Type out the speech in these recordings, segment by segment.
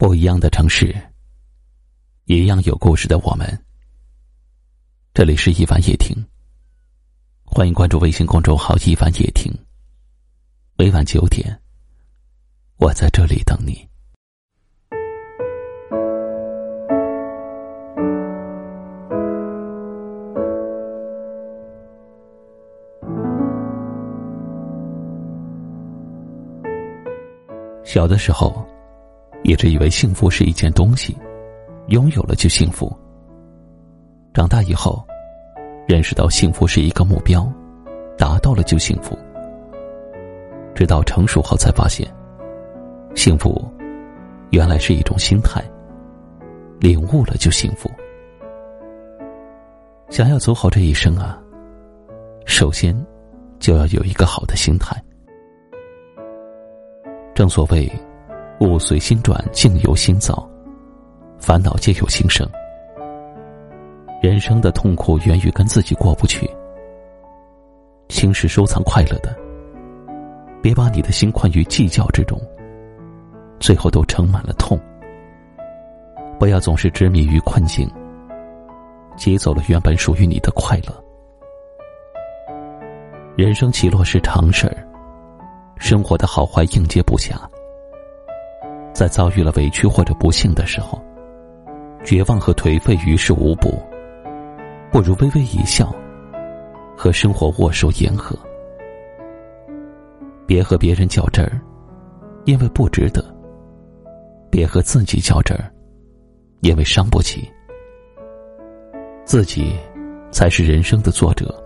不一样的城市，一样有故事的我们。这里是一凡夜听，欢迎关注微信公众号“一凡夜听”。每晚九点，我在这里等你。小的时候。一直以为幸福是一件东西，拥有了就幸福。长大以后，认识到幸福是一个目标，达到了就幸福。直到成熟后才发现，幸福原来是一种心态。领悟了就幸福。想要走好这一生啊，首先就要有一个好的心态。正所谓。物随心转，境由心造，烦恼皆由心生。人生的痛苦源于跟自己过不去。心是收藏快乐的，别把你的心困于计较之中，最后都盛满了痛。不要总是执迷于困境，挤走了原本属于你的快乐。人生起落是常事儿，生活的好坏应接不暇。在遭遇了委屈或者不幸的时候，绝望和颓废于事无补，不如微微一笑，和生活握手言和。别和别人较真儿，因为不值得；别和自己较真儿，因为伤不起。自己才是人生的作者，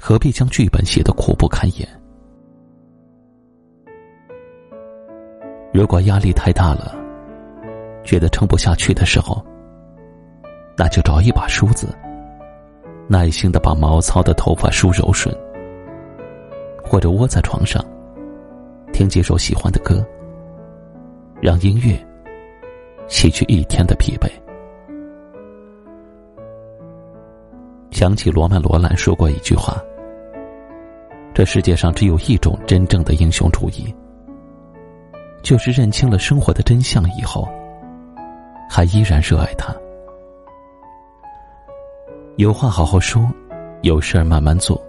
何必将剧本写得苦不堪言？如果压力太大了，觉得撑不下去的时候，那就找一把梳子，耐心的把毛糙的头发梳柔顺，或者窝在床上，听几首喜欢的歌，让音乐洗去一天的疲惫。想起罗曼·罗兰说过一句话：“这世界上只有一种真正的英雄主义。”就是认清了生活的真相以后，还依然热爱它。有话好好说，有事儿慢慢做。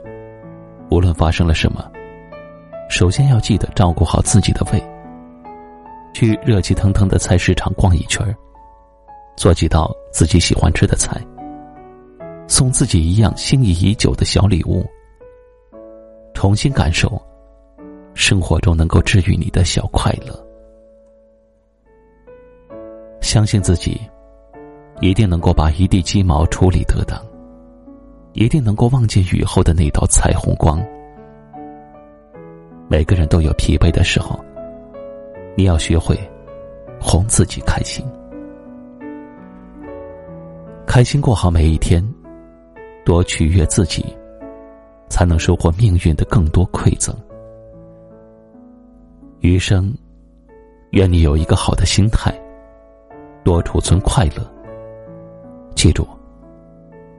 无论发生了什么，首先要记得照顾好自己的胃。去热气腾腾的菜市场逛一圈儿，做几道自己喜欢吃的菜，送自己一样心仪已久的小礼物，重新感受生活中能够治愈你的小快乐。相信自己，一定能够把一地鸡毛处理得当，一定能够望见雨后的那道彩虹光。每个人都有疲惫的时候，你要学会哄自己开心，开心过好每一天，多取悦自己，才能收获命运的更多馈赠。余生，愿你有一个好的心态。多储存快乐。记住，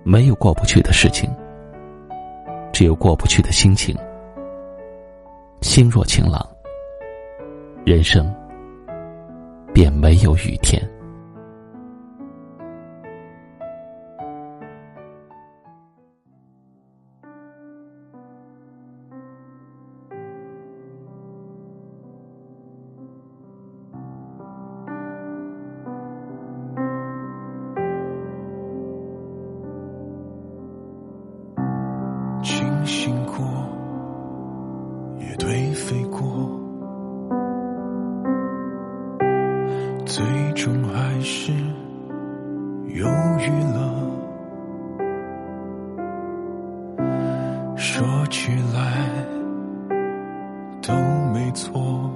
没有过不去的事情，只有过不去的心情。心若晴朗，人生便没有雨天。经过，也颓废过，最终还是犹豫了。说起来都没错，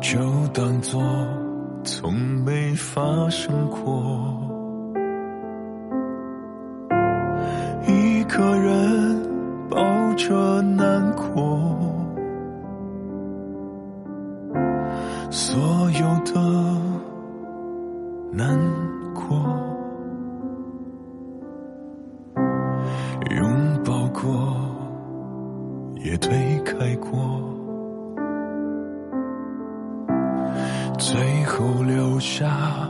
就当作从没发生过。一个人。抱着难过，所有的难过，拥抱过，也推开过，最后留下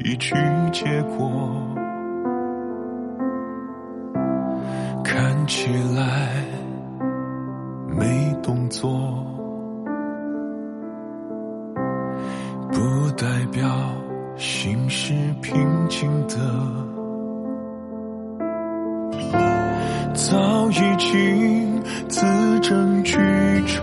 一句结果，看起来没动作，不代表心是平静的，早已经字斟句酌。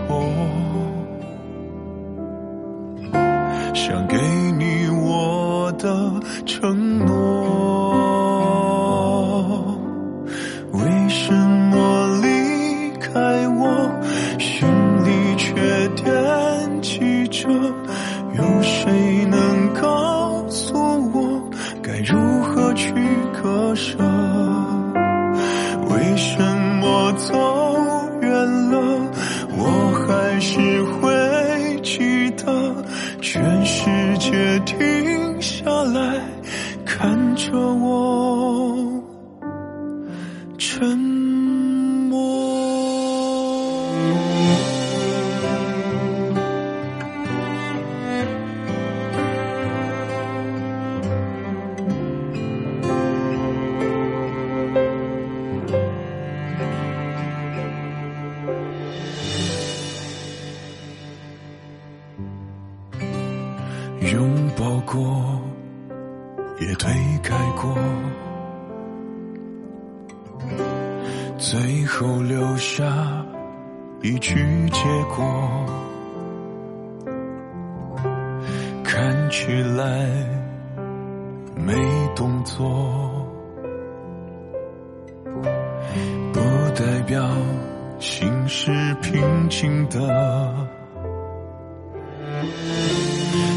想给你我的承诺，停下来看着我沉也推开过，最后留下一句结果，看起来没动作，不代表心是平静的。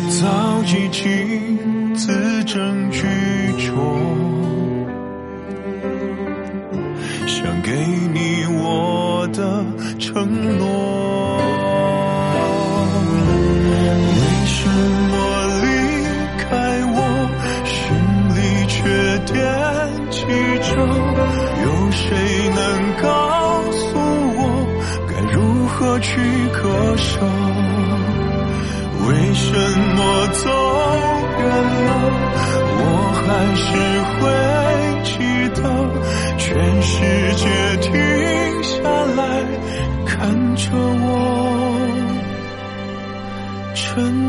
早已经字斟句酌，想给你我的承诺。为什么离开我，心里却惦记着？有谁能告诉我，该如何去割舍？还是会记得？全世界停下来看着我沉。